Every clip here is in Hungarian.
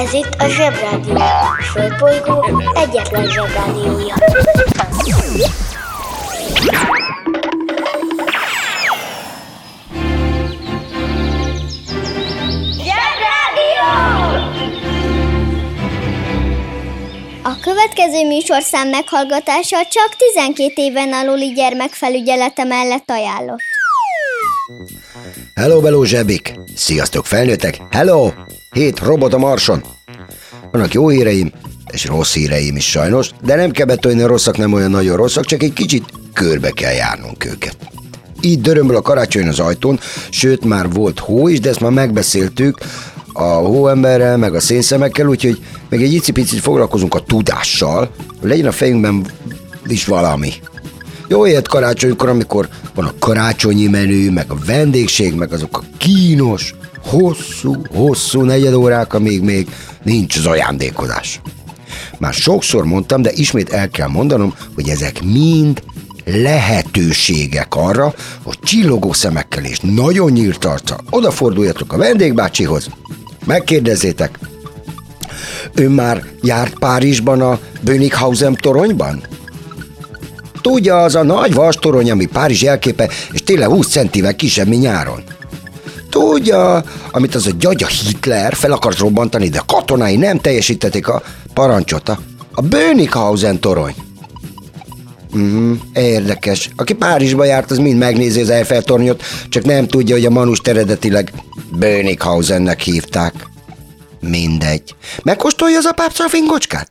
Ez itt a Zsebrádió. A Földbolygó egyetlen Zsebrádiója. Zsebrádió! A következő műsorszám meghallgatása csak 12 éven aluli gyermekfelügyelete mellett ajánlott. Hello, beló zsebik! Sziasztok, felnőttek! Hello! Hét robot a marson! Vannak jó híreim, és rossz híreim is sajnos, de nem kell betolni, a rosszak nem olyan nagyon rosszak, csak egy kicsit körbe kell járnunk őket. Így dörömből a karácsony az ajtón, sőt már volt hó is, de ezt már megbeszéltük a hóemberrel, meg a szénszemekkel, úgyhogy meg egy icipicit foglalkozunk a tudással, legyen a fejünkben is valami. Jó élet karácsonykor, amikor van a karácsonyi menü, meg a vendégség, meg azok a kínos, hosszú, hosszú negyed órák, amíg még nincs az ajándékozás. Már sokszor mondtam, de ismét el kell mondanom, hogy ezek mind lehetőségek arra, hogy csillogó szemekkel és nagyon nyílt arccal odaforduljatok a vendégbácsihoz, megkérdezzétek, ő már járt Párizsban a Bönighausen toronyban? Tudja, az a nagy vastorony, ami Párizs jelképe, és tényleg 20 centivel kisebb, mint nyáron. Tudja, amit az a gyagya Hitler fel akart robbantani, de a katonái nem teljesítették a parancsot. A, a Bönighausen torony. Mm, érdekes. Aki Párizsba járt, az mind megnézi az Eiffel tornyot, csak nem tudja, hogy a manust eredetileg Bönighausennek hívták. Mindegy. Megkóstolja az apám fingocskát?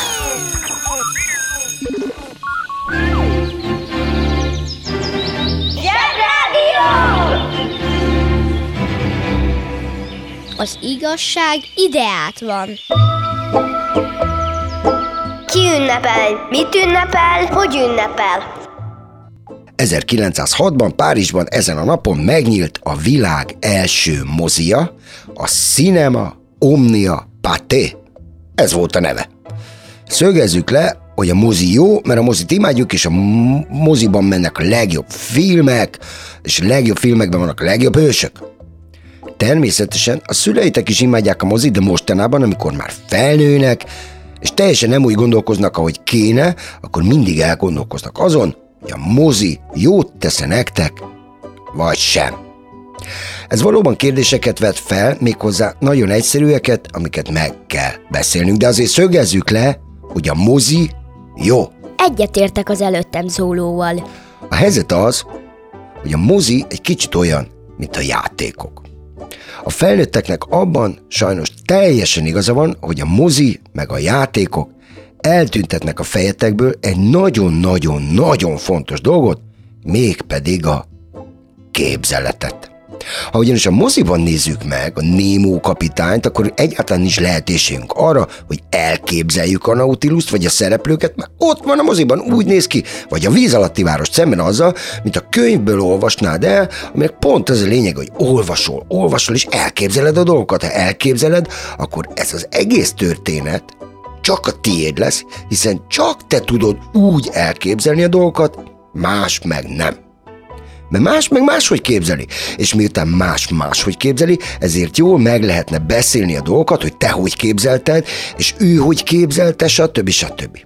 Az igazság ideát van. Ki ünnepel? Mit ünnepel? Hogy ünnepel? 1906-ban Párizsban ezen a napon megnyílt a világ első mozia, a Cinema Omnia Pathé. Ez volt a neve. Szögezzük le, hogy a mozi jó, mert a mozit imádjuk, és a moziban mennek a legjobb filmek, és a legjobb filmekben vannak a legjobb hősök. Természetesen a szüleitek is imádják a mozit, de mostanában, amikor már felnőnek, és teljesen nem úgy gondolkoznak, ahogy kéne, akkor mindig elgondolkoznak azon, hogy a mozi jót tesz nektek, vagy sem. Ez valóban kérdéseket vet fel, méghozzá nagyon egyszerűeket, amiket meg kell beszélnünk, de azért szögezzük le, hogy a mozi jó. Egyetértek az előttem szólóval. A helyzet az, hogy a mozi egy kicsit olyan, mint a játékok. A felnőtteknek abban sajnos teljesen igaza van, hogy a mozi meg a játékok eltüntetnek a fejetekből egy nagyon-nagyon-nagyon fontos dolgot, mégpedig a képzeletet. Ha ugyanis a moziban nézzük meg a Némó kapitányt, akkor egyáltalán nincs lehetőségünk arra, hogy elképzeljük a Nautiluszt, vagy a szereplőket, mert ott van a moziban, úgy néz ki, vagy a víz alatti város szemben azzal, mint a könyvből olvasnád el, aminek pont az a lényeg, hogy olvasol, olvasol, és elképzeled a dolgokat. Ha elképzeled, akkor ez az egész történet csak a tiéd lesz, hiszen csak te tudod úgy elképzelni a dolgokat, más meg nem. Mert más meg máshogy képzeli. És miután más máshogy képzeli, ezért jól meg lehetne beszélni a dolgokat, hogy te hogy képzelted, és ő hogy képzelte, stb. stb.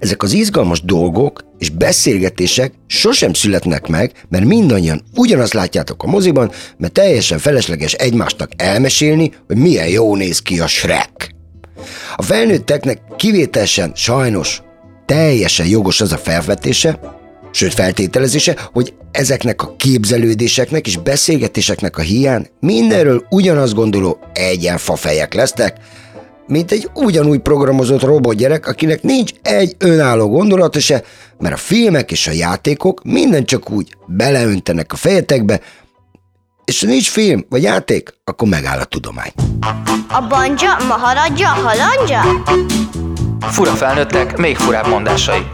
Ezek az izgalmas dolgok és beszélgetések sosem születnek meg, mert mindannyian ugyanazt látjátok a moziban, mert teljesen felesleges egymásnak elmesélni, hogy milyen jó néz ki a Shrek. A felnőtteknek kivételesen sajnos teljesen jogos az a felvetése, sőt feltételezése, hogy ezeknek a képzelődéseknek és beszélgetéseknek a hiány mindenről ugyanazt gondoló egyenfafejek lesznek, mint egy ugyanúgy programozott robotgyerek, akinek nincs egy önálló gondolata se, mert a filmek és a játékok minden csak úgy beleöntenek a fejetekbe, és ha nincs film vagy játék, akkor megáll a tudomány. A banja, maharadja, halandja? Fura felnőttek, még furább mondásai.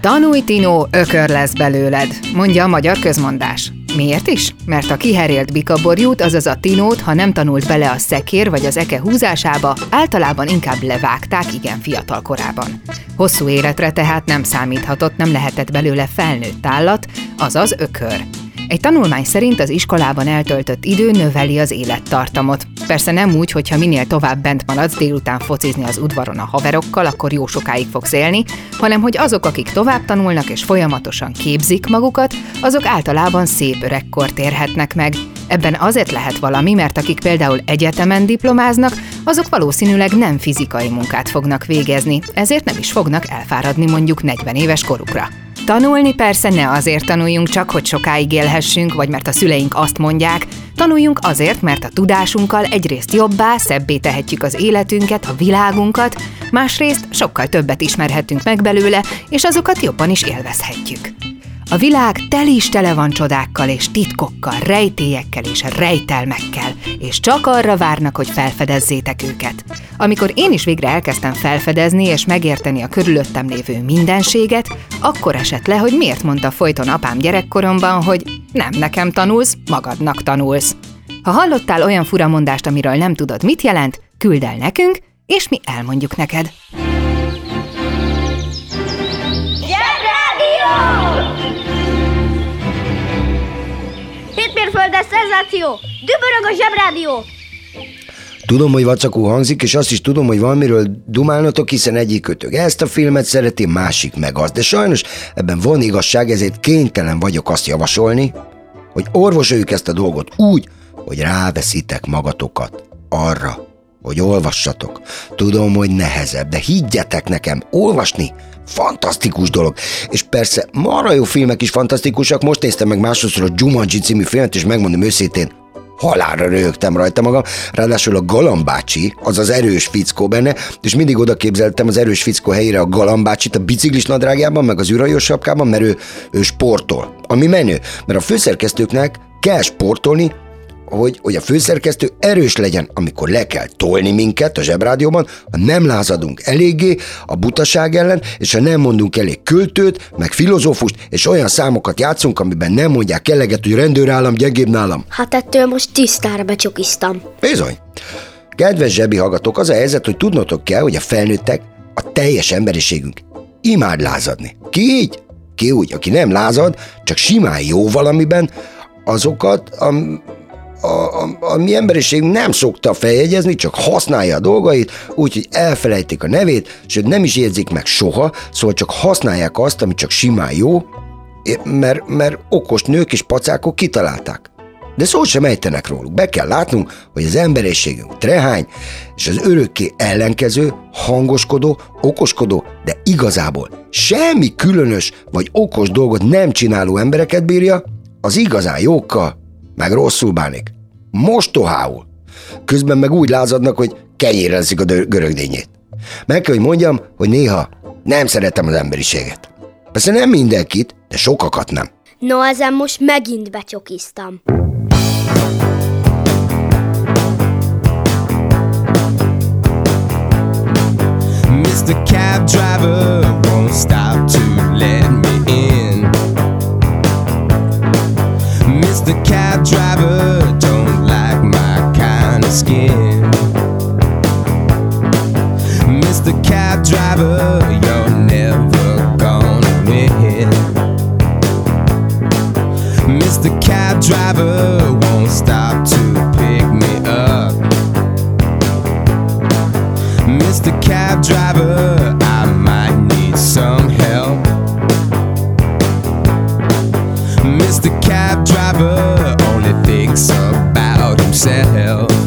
Tanulj, Tino, ökör lesz belőled, mondja a magyar közmondás. Miért is? Mert a kiherélt bikaborjút, azaz a tinót, ha nem tanult bele a szekér vagy az eke húzásába, általában inkább levágták igen fiatal korában. Hosszú életre tehát nem számíthatott, nem lehetett belőle felnőtt állat, azaz ökör. Egy tanulmány szerint az iskolában eltöltött idő növeli az élettartamot. Persze nem úgy, hogyha minél tovább bent maradsz délután focizni az udvaron a haverokkal, akkor jó sokáig fogsz élni, hanem hogy azok, akik tovább tanulnak és folyamatosan képzik magukat, azok általában szép öregkort érhetnek meg. Ebben azért lehet valami, mert akik például egyetemen diplomáznak, azok valószínűleg nem fizikai munkát fognak végezni, ezért nem is fognak elfáradni mondjuk 40 éves korukra. Tanulni persze ne azért tanuljunk csak, hogy sokáig élhessünk, vagy mert a szüleink azt mondják, tanuljunk azért, mert a tudásunkkal egyrészt jobbá, szebbé tehetjük az életünket, a világunkat, másrészt sokkal többet ismerhetünk meg belőle, és azokat jobban is élvezhetjük. A világ tel is tele van csodákkal és titkokkal, rejtélyekkel és rejtelmekkel, és csak arra várnak, hogy felfedezzétek őket. Amikor én is végre elkezdtem felfedezni és megérteni a körülöttem lévő mindenséget, akkor esett le, hogy miért mondta folyton apám gyerekkoromban, hogy nem nekem tanulsz, magadnak tanulsz. Ha hallottál olyan furamondást, amiről nem tudod, mit jelent, küld el nekünk, és mi elmondjuk neked. Hétmérföldes szenzáció! Dübörög a zsebrádió! Tudom, hogy vacakó hangzik, és azt is tudom, hogy valamiről dumálnotok, hiszen egyik kötök ezt a filmet szereti, másik meg azt. De sajnos ebben van igazság, ezért kénytelen vagyok azt javasolni, hogy orvosoljuk ezt a dolgot úgy, hogy ráveszitek magatokat arra, hogy olvassatok. Tudom, hogy nehezebb, de higgyetek nekem, olvasni fantasztikus dolog. És persze, marha jó filmek is fantasztikusak, most néztem meg másodszor a Jumanji című filmet, és megmondom őszintén, halálra röhögtem rajta magam, ráadásul a galambácsi, az az erős fickó benne, és mindig oda képzeltem az erős fickó helyére a galambácsit a biciklis nadrágjában, meg az űrhajós sapkában, mert ő, ő sportol. Ami menő, mert a főszerkesztőknek kell sportolni, hogy, hogy a főszerkesztő erős legyen, amikor le kell tolni minket a zsebrádióban, ha nem lázadunk eléggé a butaság ellen, és ha nem mondunk elég költőt, meg filozófust, és olyan számokat játszunk, amiben nem mondják eleget, hogy rendőrállam gyengébb nálam. Hát ettől most tisztára becsukiztam. Bizony. Kedves zsebi hallgatók, az a helyzet, hogy tudnotok kell, hogy a felnőttek, a teljes emberiségünk imád lázadni. Ki így? Ki úgy, aki nem lázad, csak simán jó valamiben, azokat, am, a, a, a mi emberiség nem szokta feljegyezni, csak használja a dolgait, úgyhogy elfelejtik a nevét, sőt nem is érzik meg soha, szóval csak használják azt, ami csak simán jó, mert, mert okos nők és pacákok kitalálták. De szó sem ejtenek róluk. Be kell látnunk, hogy az emberiségünk trehány, és az örökké ellenkező, hangoskodó, okoskodó, de igazából semmi különös vagy okos dolgot nem csináló embereket bírja, az igazán jókkal meg rosszul bánik. Mostohául. Közben meg úgy lázadnak, hogy kenyérelzik a görögdényét. Meg kell, hogy mondjam, hogy néha nem szeretem az emberiséget. Persze nem mindenkit, de sokakat nem. No, ezen most megint becsokiztam. Mr. Cab Driver won't stop to let me in. Mr. Cab Driver don't like my kind of skin. Mr. Cab Driver, you're never gonna win. Mr. Cab Driver won't stop to pick me up. Mr. Cab Driver, Mr. Cab Driver only thinks about himself.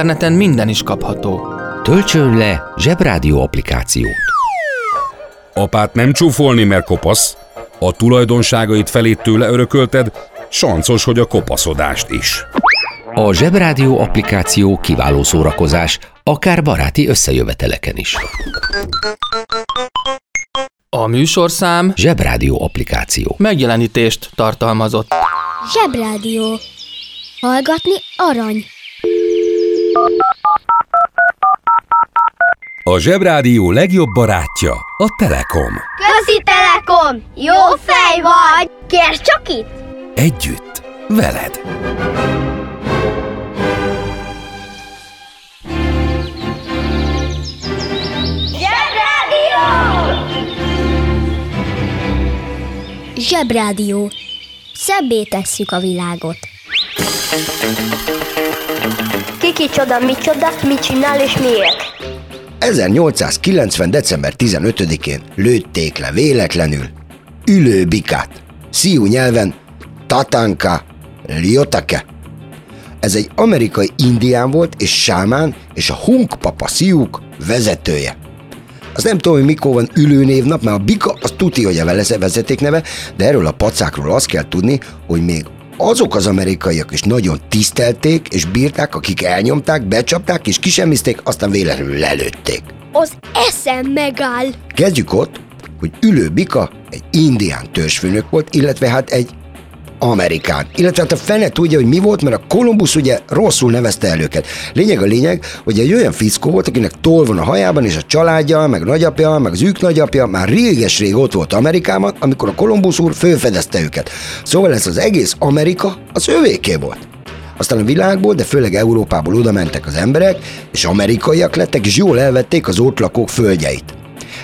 Interneten minden is kapható. Töltsön le Zsebrádió applikációt. Apát nem csúfolni, mert kopasz. A tulajdonságait felét tőle örökölted, sancos, hogy a kopaszodást is. A Zsebrádió applikáció kiváló szórakozás, akár baráti összejöveteleken is. A műsorszám Zsebrádió applikáció. megjelenítést tartalmazott. Zsebrádió. Hallgatni arany. A Zsebrádió legjobb barátja a Telekom. Közi Telekom! Jó fej vagy! Kérd csak itt! Együtt, veled. Zsebrádió! Zsebrádió. Szebbé tesszük a világot. Kiki csoda, mi csoda, mit csinál és miért? 1890. december 15-én lőtték le véletlenül ülő bikát. Sziú nyelven Tatanka Liotake. Ez egy amerikai indián volt és sámán és a Hunkpapa Sziúk vezetője. Az nem tudom, hogy mikor van ülőnévnap, mert a bika az tuti, hogy a vele vezetékneve, de erről a pacákról azt kell tudni, hogy még azok az amerikaiak is nagyon tisztelték és bírták, akik elnyomták, becsapták és kisemmizték, aztán véletlenül lelőtték. Az eszem megáll. Kezdjük ott, hogy Ülő Bika egy indián törzsfőnök volt, illetve hát egy amerikán. Illetve hát a fene tudja, hogy mi volt, mert a Kolumbusz ugye rosszul nevezte el őket. Lényeg a lényeg, hogy egy olyan fickó volt, akinek toll van a hajában, és a családja, meg nagyapja, meg az ők nagyapja már réges-rég ott volt Amerikában, amikor a Kolumbusz úr fölfedezte őket. Szóval ez az egész Amerika az övéké volt. Aztán a világból, de főleg Európából oda mentek az emberek, és amerikaiak lettek, és jól elvették az ott lakók földjeit.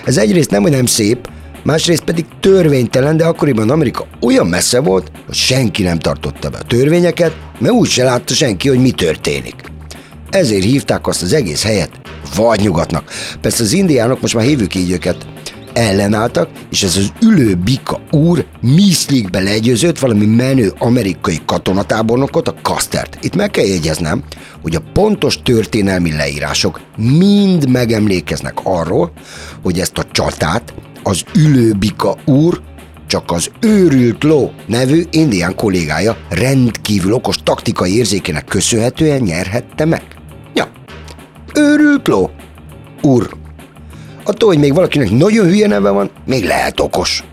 Ez egyrészt nem, hogy nem szép, másrészt pedig törvénytelen, de akkoriban Amerika olyan messze volt, hogy senki nem tartotta be a törvényeket, mert úgy se látta senki, hogy mi történik. Ezért hívták azt az egész helyet vadnyugatnak. Persze az indiánok, most már hívjuk így őket, ellenálltak, és ez az ülő bika úr Miszlikbe legyőzött valami menő amerikai katonatábornokot, a Kastert. Itt meg kell jegyeznem, hogy a pontos történelmi leírások mind megemlékeznek arról, hogy ezt a csatát az ülő bika úr csak az őrült ló nevű indián kollégája rendkívül okos taktikai érzékének köszönhetően nyerhette meg. Ja, őrült ló. Úr, Attól, hogy még valakinek nagyon hülye neve van, még lehet okos.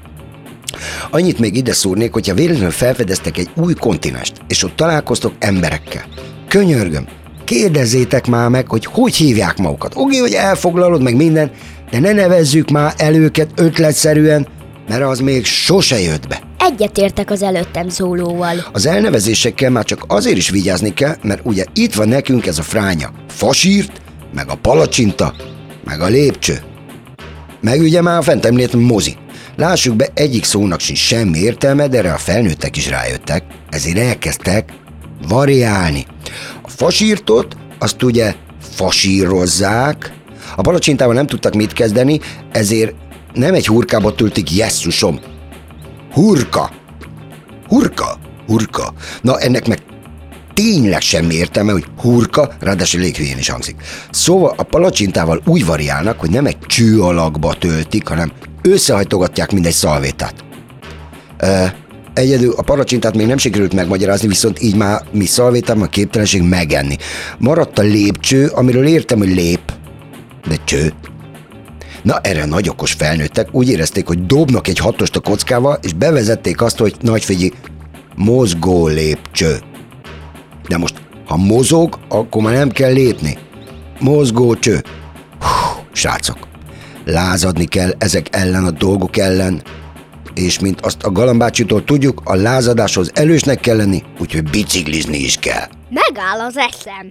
Annyit még ide szúrnék, hogyha véletlenül felfedeztek egy új kontinest, és ott találkoztok emberekkel. Könyörgöm, kérdezzétek már meg, hogy hogy hívják magukat. Oké, hogy elfoglalod meg minden, de ne nevezzük már el őket ötletszerűen, mert az még sose jött be. Egyetértek az előttem szólóval. Az elnevezésekkel már csak azért is vigyázni kell, mert ugye itt van nekünk ez a fránya. Fasírt, meg a palacsinta, meg a lépcső. Meg ugye már a fent említettem mozi. Lássuk be, egyik szónak sincs semmi értelme, de erre a felnőttek is rájöttek, ezért elkezdtek variálni. A fasírtot azt ugye fasírozzák, a palacsintával nem tudtak mit kezdeni, ezért nem egy hurkába töltik jesszusom. Hurka. Hurka. Hurka. Na ennek meg tényleg semmi értelme, hogy hurka, ráadásul elég hülyén is hangzik. Szóval a palacsintával úgy variálnak, hogy nem egy cső alakba töltik, hanem összehajtogatják mindegy szalvétát. Ö, Egyedül a paracsintát még nem sikerült megmagyarázni, viszont így már mi szalvétában képtelenség megenni. Maradt a lépcső, amiről értem, hogy lép, de cső. Na erre nagyokos felnőttek úgy érezték, hogy dobnak egy hatost a kockával, és bevezették azt, hogy nagyfigyi, mozgó lépcső. De most, ha mozog, akkor már nem kell lépni. Mozgó cső. Hú, srácok, lázadni kell ezek ellen a dolgok ellen, és mint azt a galambácsitól tudjuk, a lázadáshoz elősnek kell lenni, úgyhogy biciklizni is kell. Megáll az eszem.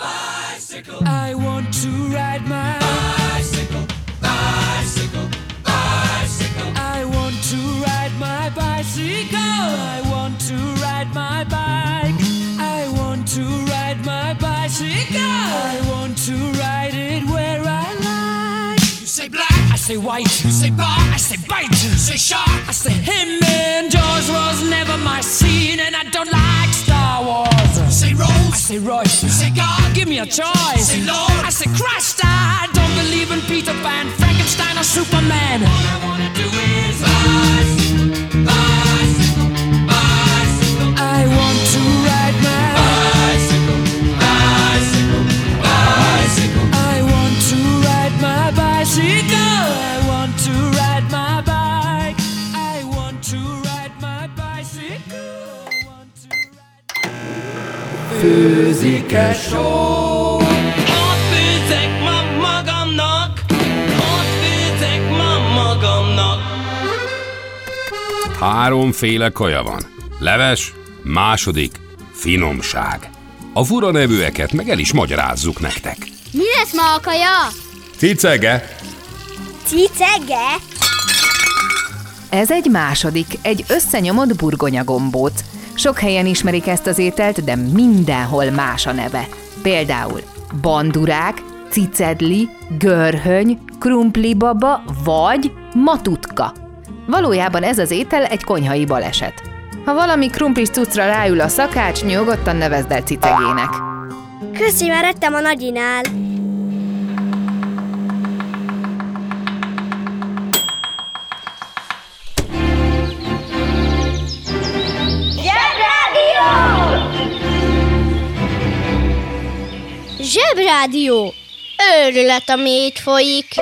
I want to ride my bicycle, bicycle, bicycle. I want to ride my bicycle. I want to ride my bike. I want to ride my bicycle. I want to ride it where I like. You say black, I say white. You say bar, I say bite. You say shark, I say him. And Jaws was never my scene, and I don't like Star Wars. You say Rose, I say Royce. You say God, a choice. Say I say Christ. I don't believe in Peter Pan, Frankenstein, or Superman. All I wanna do is bicycle, bicycle, bicycle. I want to ride my bicycle, bicycle, bicycle. I want to ride my bicycle. I want to ride my bike. I want to ride my bicycle. Főzike show. Háromféle kaja van. Leves, második, finomság. A fura nevűeket meg el is magyarázzuk nektek. Mi lesz ma a kaja? Cicege, Cicege? Ez egy második, egy összenyomott burgonyagombóc. Sok helyen ismerik ezt az ételt, de mindenhol más a neve. Például bandurák, cicedli, görhöny, krumplibaba vagy matutka. Valójában ez az étel egy konyhai baleset. Ha valami krumplis cuccra ráül a szakács, nyugodtan nevezd el cicegének. Köszi, már ettem a nagyinál. Zsebrádió! Őrület, ami itt folyik.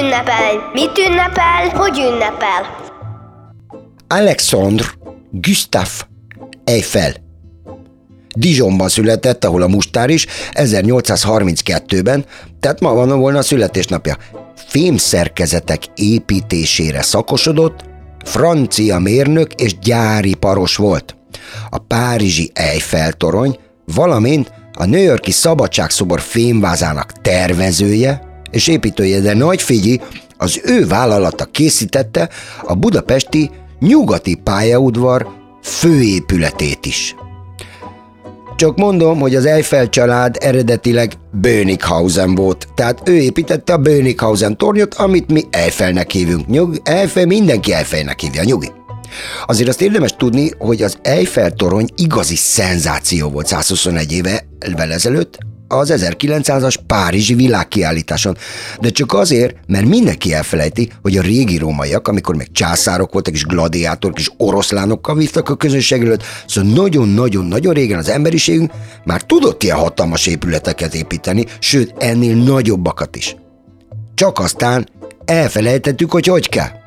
Ünnepel? Mit ünnepel? Hogy ünnepel? Alexandre Gustave Eiffel. Dijonban született, ahol a mustár is, 1832-ben, tehát ma van volna a születésnapja. Fémszerkezetek építésére szakosodott, francia mérnök és gyári paros volt. A párizsi Eiffel torony, valamint a New Yorki Szabadságszobor fémvázának tervezője és építője, de nagy figyi, az ő vállalata készítette a budapesti nyugati pályaudvar főépületét is. Csak mondom, hogy az Eiffel család eredetileg Bönighausen volt, tehát ő építette a Bönighausen tornyot, amit mi Eiffelnek hívunk. Nyug, Eiffel mindenki Eiffelnek hívja, nyugi. Azért azt érdemes tudni, hogy az Eiffel torony igazi szenzáció volt 121 éve ezelőtt, az 1900-as Párizsi világkiállításon, de csak azért, mert mindenki elfelejti, hogy a régi rómaiak, amikor még császárok voltak és gladiátorok és oroszlánokkal vívtak a közönség előtt, szóval nagyon-nagyon-nagyon régen az emberiségünk már tudott ilyen hatalmas épületeket építeni, sőt ennél nagyobbakat is. Csak aztán elfelejtettük, hogy hogy kell.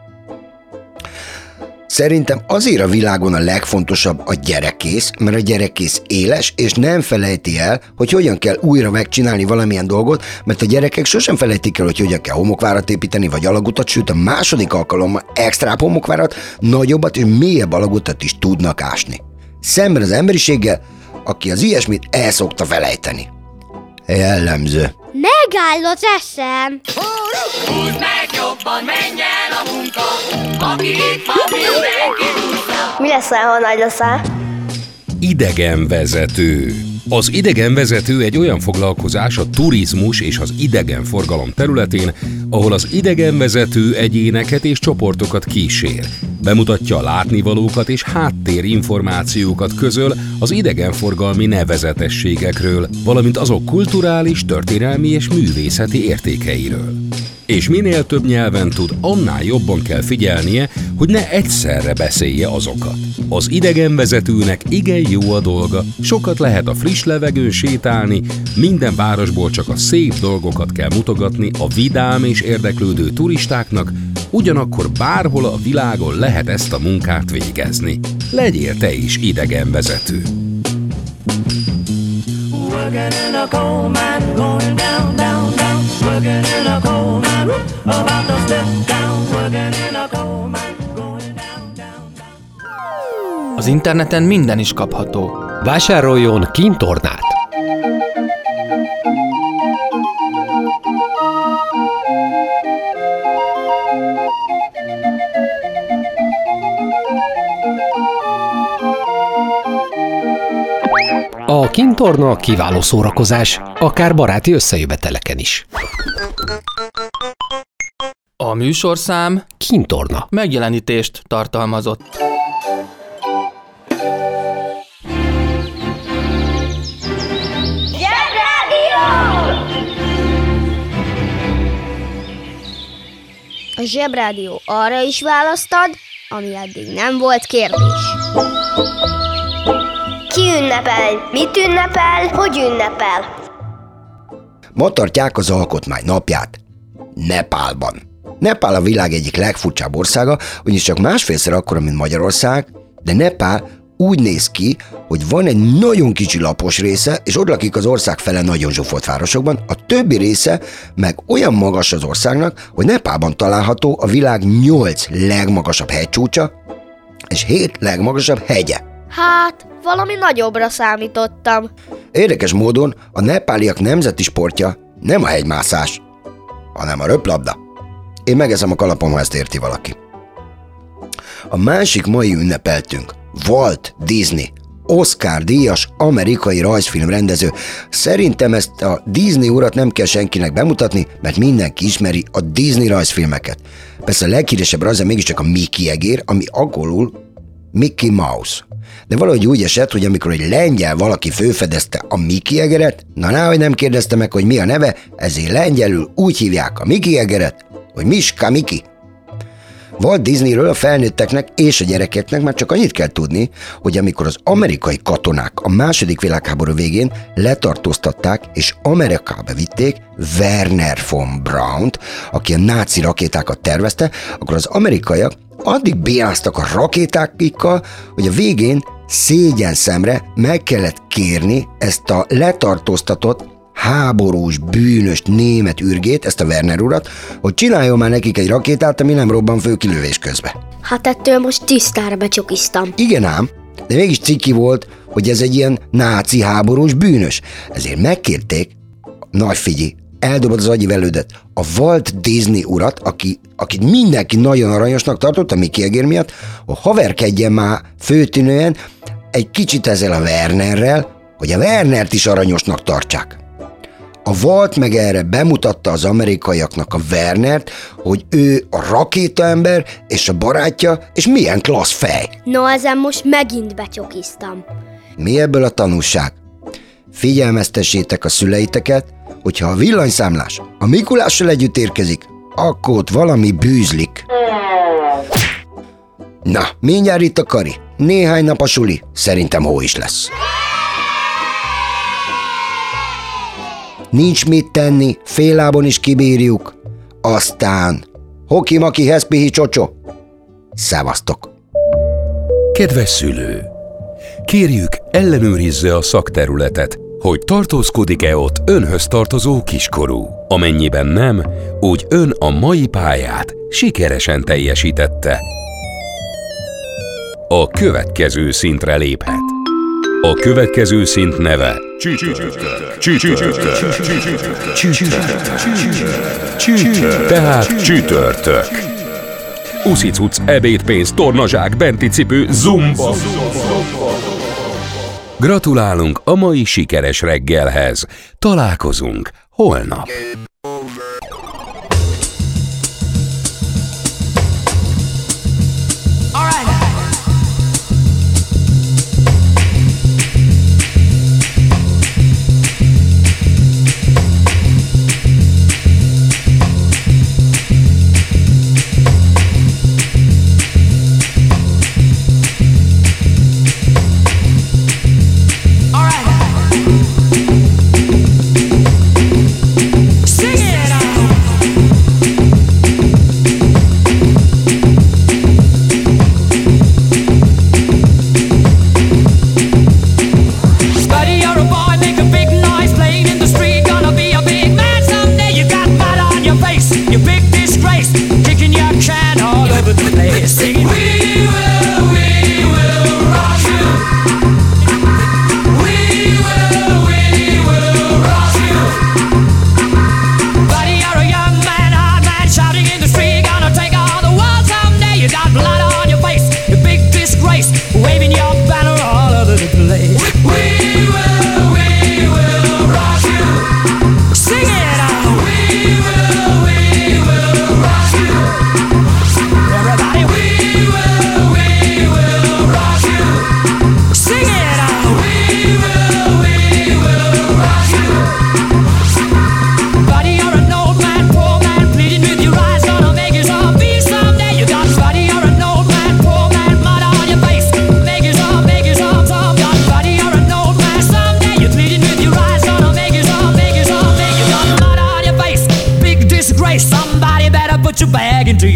Szerintem azért a világon a legfontosabb a gyerekkész, mert a gyerekkész éles, és nem felejti el, hogy hogyan kell újra megcsinálni valamilyen dolgot, mert a gyerekek sosem felejtik el, hogy hogyan kell homokvárat építeni, vagy alagutat, sőt a második alkalommal extra homokvárat, nagyobbat és mélyebb alagutat is tudnak ásni. Szemben az emberiséggel, aki az ilyesmit el szokta felejteni. Jellemző. Megáll az eszem. Húzd meg jobban, menj el a munka, aki itt van, mindenki húzza. Mi leszel, ha nagy leszel? Idegenvezető. Az idegenvezető egy olyan foglalkozás a turizmus és az idegenforgalom területén, ahol az idegenvezető egyéneket és csoportokat kísér. Bemutatja a látnivalókat és háttérinformációkat közöl az idegenforgalmi nevezetességekről, valamint azok kulturális, történelmi és művészeti értékeiről. És minél több nyelven tud, annál jobban kell figyelnie, hogy ne egyszerre beszélje azokat. Az idegenvezetőnek igen jó a dolga, sokat lehet a friss levegőn sétálni, minden városból csak a szép dolgokat kell mutogatni a vidám és érdeklődő turistáknak, ugyanakkor bárhol a világon lehet ezt a munkát végezni. Legyél te is idegenvezető. Working in a coal mine, going down, down, down. Working in a coal mine, whoop, about to step down. Working in a coal mine, going down, down, down. Az interneten minden is kapható. Vásároljon kintornát! Kintorna kiváló szórakozás, akár baráti összejöveteleken is. A műsorszám Kintorna. megjelenítést tartalmazott. A zsebrádió arra is választad, ami eddig nem volt kérdés. Ünnepel? Mit ünnepel? Hogy ünnepel? Ma tartják az alkotmány napját. Nepálban. Nepál a világ egyik legfurcsább országa, ugyanis csak másfélszer akkora, mint Magyarország, de Nepál úgy néz ki, hogy van egy nagyon kicsi lapos része, és ott lakik az ország fele nagyon zsúfolt városokban, a többi része meg olyan magas az országnak, hogy Nepálban található a világ nyolc legmagasabb hegycsúcsa, és hét legmagasabb hegye. Hát, valami nagyobbra számítottam. Érdekes módon a nepáliak nemzeti sportja nem a hegymászás, hanem a röplabda. Én megeszem a kalapom, ha ezt érti valaki. A másik mai ünnepeltünk Walt Disney, Oscar díjas amerikai rajzfilmrendező. Szerintem ezt a Disney urat nem kell senkinek bemutatni, mert mindenki ismeri a Disney rajzfilmeket. Persze a leghíresebb rajza mégiscsak a Mickey egér, ami angolul Mickey Mouse. De valahogy úgy esett, hogy amikor egy lengyel valaki főfedezte a Mickey egeret, na náhogy nem kérdezte meg, hogy mi a neve, ezért lengyelül úgy hívják a Mickey egeret, hogy Miska Miki. Walt Disneyről a felnőtteknek és a gyerekeknek már csak annyit kell tudni, hogy amikor az amerikai katonák a második világháború végén letartóztatták és Amerikába vitték Werner von Braun-t, aki a náci rakétákat tervezte, akkor az amerikaiak addig bénáztak a rakétákikkal, hogy a végén szégyen szemre meg kellett kérni ezt a letartóztatott háborús, bűnös német ürgét, ezt a Werner urat, hogy csináljon már nekik egy rakétát, ami nem robban fő kilövés közben. Hát ettől most tisztára becsokiztam. Igen ám, de mégis ciki volt, hogy ez egy ilyen náci háborús bűnös. Ezért megkérték, nagy figyi, eldobod az agyi velődet, a Walt Disney urat, aki, akit mindenki nagyon aranyosnak tartott, a Mickey egér miatt, hogy haverkedjen már főtűnően egy kicsit ezzel a Wernerrel, hogy a Wernert is aranyosnak tartsák. A Walt meg erre bemutatta az amerikaiaknak a Wernert, hogy ő a rakétaember és a barátja, és milyen klassz fej. No, ezen most megint becsokiztam. Mi ebből a tanulság? Figyelmeztessétek a szüleiteket, hogyha a villanyszámlás a Mikulással együtt érkezik, akkor ott valami bűzlik. Na, mindjárt itt a kari. Néhány nap a suli, szerintem hó is lesz. Nincs mit tenni, félábon is kibírjuk. Aztán, hoki-maki heszpihi csocsó. Szevasztok! Kedves szülő! Kérjük, ellenőrizze a szakterületet, hogy tartózkodik-e ott önhöz tartozó kiskorú. Amennyiben nem, úgy ön a mai pályát sikeresen teljesítette. A következő szintre léphet. A következő szint neve Csütörtök. Tehát csütörtök. Uszicuc, ebédpénz, tornazsák, benti cipő, zumba. Gratulálunk a mai sikeres reggelhez. Találkozunk holnap.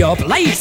your place.